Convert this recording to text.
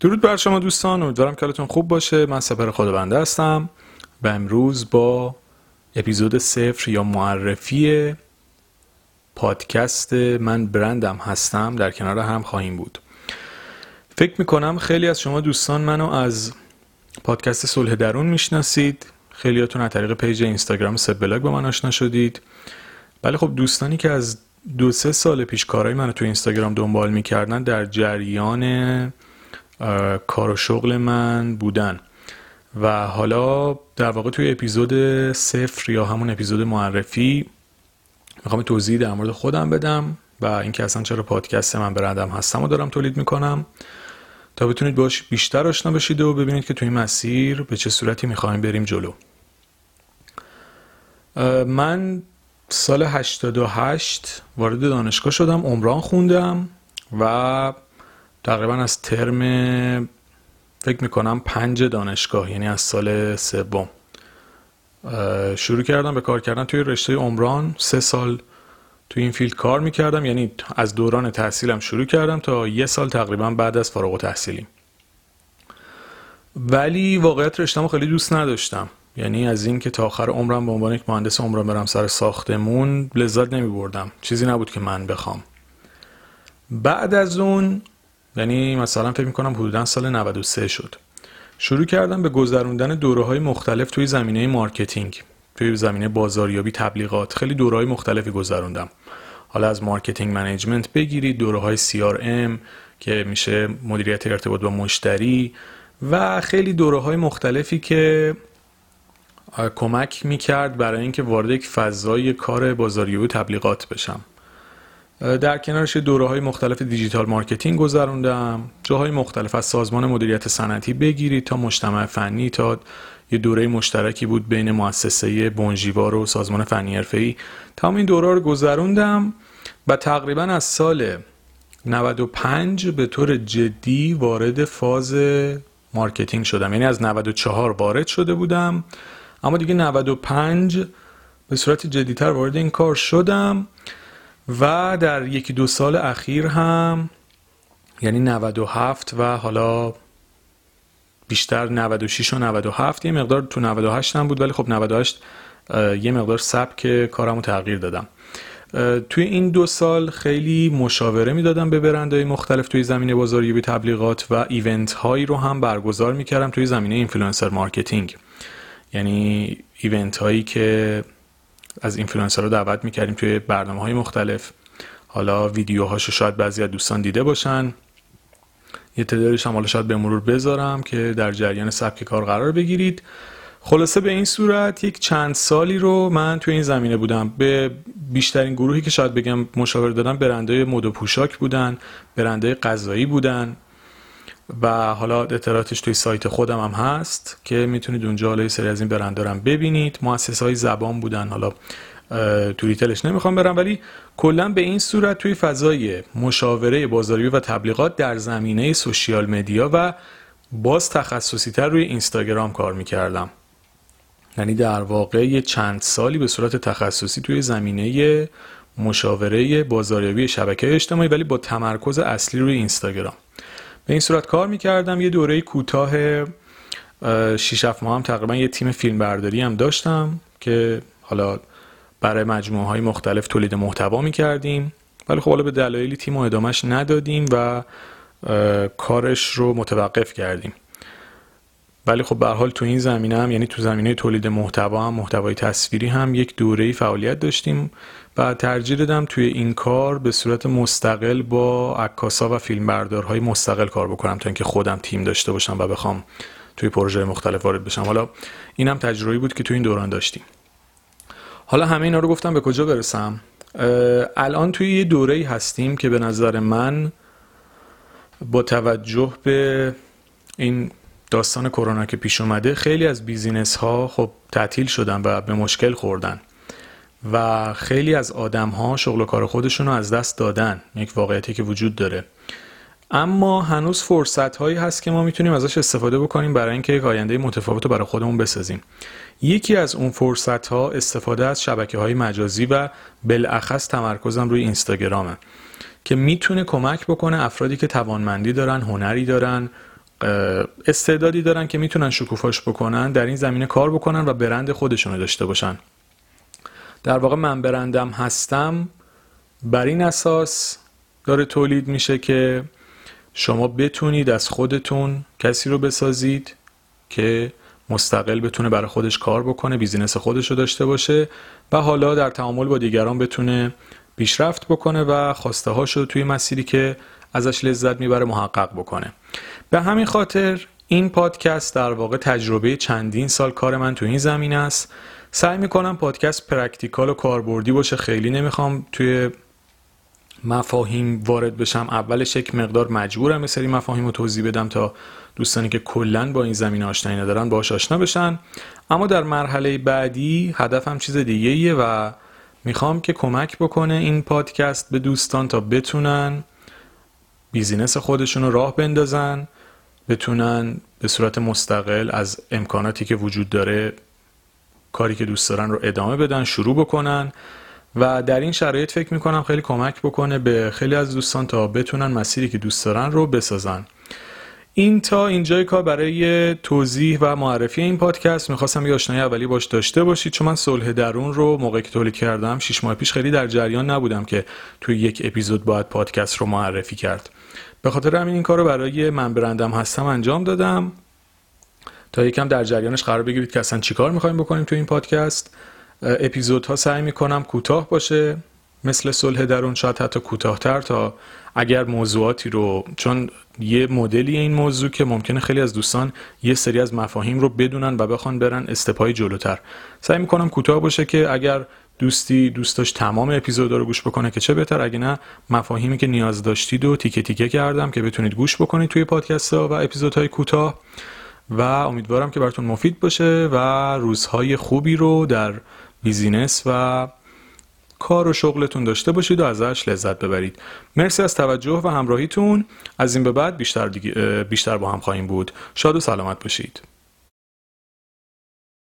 درود بر شما دوستان امیدوارم که حالتون خوب باشه. من سپهر خدابنده هستم و امروز با اپیزود صفر یا معرفی پادکست من برندم هستم در کنار هم خواهیم بود. فکر می‌کنم خیلی از شما دوستان منو از پادکست صلح درون می‌شناسید. خیلیاتون از طریق page اینستاگرام سب بلاگ با من آشنا شدید. ولی خب دوستانی که از دو سه سال پیش کارهای منو تو اینستاگرام دنبال می‌کردن در جریان کار و شغل من بودن. و حالا در واقع توی اپیزود صفر یا همون اپیزود معرفی می‌خوام توضیح در مورد خودم بدم و اینکه اصلا چرا پادکست من برندم هستم و دارم تولید می‌کنم. تا بتونید باش بیشتر آشنا بشید و ببینید که توی این مسیر به چه صورتی می‌خوایم بریم جلو. من سال 88 وارد دانشگاه شدم عمران خوندم و تقریبا از ترم فکر می‌کنم پنج دانشگاه یعنی از سال سوم. شروع کردم به کار کردن توی رشته عمران. سه سال توی این فیلد کار می‌کردم یعنی از دوران تحصیلم شروع کردم تا یه سال تقریبا بعد از فارغ تحصیلی ولی واقعیت رشتهمو خیلی دوست نداشتم. یعنی از این که تا آخر عمرم به عنوان یک مهندس عمران برم سر ساختمون لذت نمی بردم چیزی نبود که من بخوام. بعد از اون یعنی مثلا فکر می‌کنم حدودا سال 93 شد. شروع کردم به گذروندن دوره های مختلف توی زمینه marketing توی زمینه بازاریابی تبلیغات. خیلی دوره های مختلفی گذروندم. حالا از marketing management بگیرید دوره های CRM که میشه مدیریت ارتباط با مشتری و خیلی دوره های مختلفی که کمک می‌کرد برای اینکه وارد یک فضای کار بازاریابی و تبلیغات بشم. در کنارش دوره های مختلف digital marketing گذروندم جاهای مختلف از سازمان مدیریت صنعتی بگیرید تا مجتمع فنی تا یه دوره مشترکی بود بین مؤسسه بن ژیوار و سازمان فنی حرفه‌ای تمام این دوره رو گذروندم و تقریبا از سال 95 به طور جدی وارد فاز marketing شدم. یعنی از 94 وارد شده بودم اما دیگه 95 به صورت جدیتر وارد این کار شدم. و در یکی دو سال اخیر هم یعنی 97 و حالا بیشتر 96 و 97 یه مقدار تو 98 هم بود ولی خب 98 یه مقدار سبک کارمو تغییر دادم. توی این دو سال خیلی مشاوره می‌دادم به برندهای مختلف توی زمینه بازاریابی تبلیغات و event هایی رو هم برگزار می‌کردم توی زمینه influencer marketing. یعنی event هایی که از اینفلوئنسر رو دعوت می‌کردیم توی برنامه های مختلف. حالا ویدیوهاشو شاید بعضی از دوستان دیده باشن. یه تعدادش هم حالا شاید به مرور بذارم که در جریان سبک کار قرار بگیرید. خلاصه به این صورت یک چند سالی رو من توی این زمینه بودم. به بیشترین گروهی که شاید بگم مشاور دادم برندهای مد و پوشاک بودن برندهای غذایی بودن. و حالا اطلاعاتش توی سایت خودم هم هست که می‌تونید اونجا حالا سری از این برندارم ببینید. مؤسسه های زبان بودن. حالا تو ریتلش نمی‌خوام برم ولی کلا به این صورت توی فضای مشاوره بازاریابی و تبلیغات در زمینه سوشیال مدیا و باز تخصصی تر روی اینستاگرام کار می‌کردم. یعنی در واقع یه چند سالی به صورت تخصصی توی زمینه مشاوره بازاریابی شبکه اجتماعی ولی با تمرکز اصلی روی اینستاگرام. به این صورت کار می‌کردم. یه دوره کوتاه 6 ماه هم تقریبا یه تیم فیلم برداری هم داشتم که حالا برای مجموعه های مختلف تولید محتوا می‌کردیم. ولی خب حالا به دلایلی تیم و ادامش ندادیم و کارش رو متوقف کردیم. ولی خب به حال تو این زمینه هم یعنی تو زمینه تولید محتوا هم محتوای تصویری هم یک دوره فعالیت داشتیم. و ترجیح دادم توی این کار به صورت مستقل با عکاسا و فیلمبردارهای مستقل کار بکنم تا اینکه خودم تیم داشته باشم و بخوام توی پروژه مختلف وارد بشم. حالا اینم تجربه بود که توی این دوران داشتیم. حالا همه اینا رو گفتم به کجا برسم؟ الان توی یه دوره هستیم که به نظر من با توجه به این داستان کرونا که پیش اومده خیلی از بیزینس ها خب تعطیل شدن و به مشکل خوردن و خیلی از آدم ها شغل و کار خودشون رو از دست دادن یک واقعیتی که وجود داره. اما هنوز فرصت هایی هست که ما می‌تونیم ازش استفاده بکنیم برای اینکه یک آینده متفاوت رو برای خودمون بسازیم. یکی از اون فرصت ها استفاده از شبکه های مجازی و بالاخص تمرکزم روی اینستاگرامه که می‌تونه کمک بکنه افرادی که توانمندی دارن هنری دارن استعدادی دارن که می‌تونن شکوفاش بکنن در این زمینه کار بکنن و برند خودشون رو داشته باشن. در واقع من برندم هستم بر این اساس داره تولید میشه که شما بتونید از خودتون کسی رو بسازید که مستقل بتونه برای خودش کار بکنه بیزینس خودش رو داشته باشه و حالا در تعامل با دیگران بتونه پیشرفت بکنه و خواسته هاش رو توی مسیری که ازش لذت می‌بره محقق بکنه. به همین خاطر این پادکست در واقع تجربه چندین سال کار من تو این زمین است. سعی می‌کنم پادکست practical و کاربردی باشه خیلی نمی‌خوام توی مفاهیم وارد بشم. اولش یک مقدار مجبورم یه سری مفاهیم رو توضیح بدم تا دوستانی که کلا با این زمینه آشنایی ندارن باش آشنا بشن. اما در مرحله بعدی هدفم چیز دیگه و می‌خوام که کمک بکنه این پادکست به دوستان تا بتونن business خودشون رو راه بندازن بتونن به صورت مستقل از امکاناتی که وجود داره کاری که دوست دارن رو ادامه بدن شروع بکنن و در این شرایط فکر می‌کنم خیلی کمک بکنه به خیلی از دوستان تا بتونن مسیری که دوست دارن رو بسازن. این تا اینجای کار برای توضیح و معرفی این پادکست. می‌خواستم یه آشنایی اولی باش داشته باشید چون من صلح درون رو موقعی که تولید کردم شش ماه پیش خیلی در جریان نبودم که توی یک اپیزود باید پادکست رو معرفی کرد. به خاطر همین این کار رو برای من برندم هستم انجام دادم. تا یکم در جریانش قرار بگیرید که اصلا چیکار می‌خوایم بکنیم تو این پادکست. اپیزودها سعی می‌کنم کوتاه باشه. مثل صلح درون شاید حتی کوتاهتر تا اگر موضوعاتی رو چون یه مدلی این موضوع که ممکنه خیلی از دوستان یه سری از مفاهیم رو بدونن و بخوان برن استپای جلوتر. سعی می‌کنم کوتاه باشه که اگر دوستی دوست داشت تمام اپیزود رو گوش بکنه که چه بهتر اگه نه مفاهیمی که نیاز داشتید و تیکه تیکه کردم که بتونید گوش بکنید توی پادکست ها و اپیزودهای کوتاه. و امیدوارم که براتون مفید باشه و روزهای خوبی رو در بیزینس و کار و شغلتون داشته باشید و ازش لذت ببرید. مرسی از توجه و همراهیتون. از این به بعد بیشتر, بیشتر با هم خواهیم بود. شاد و سلامت باشید.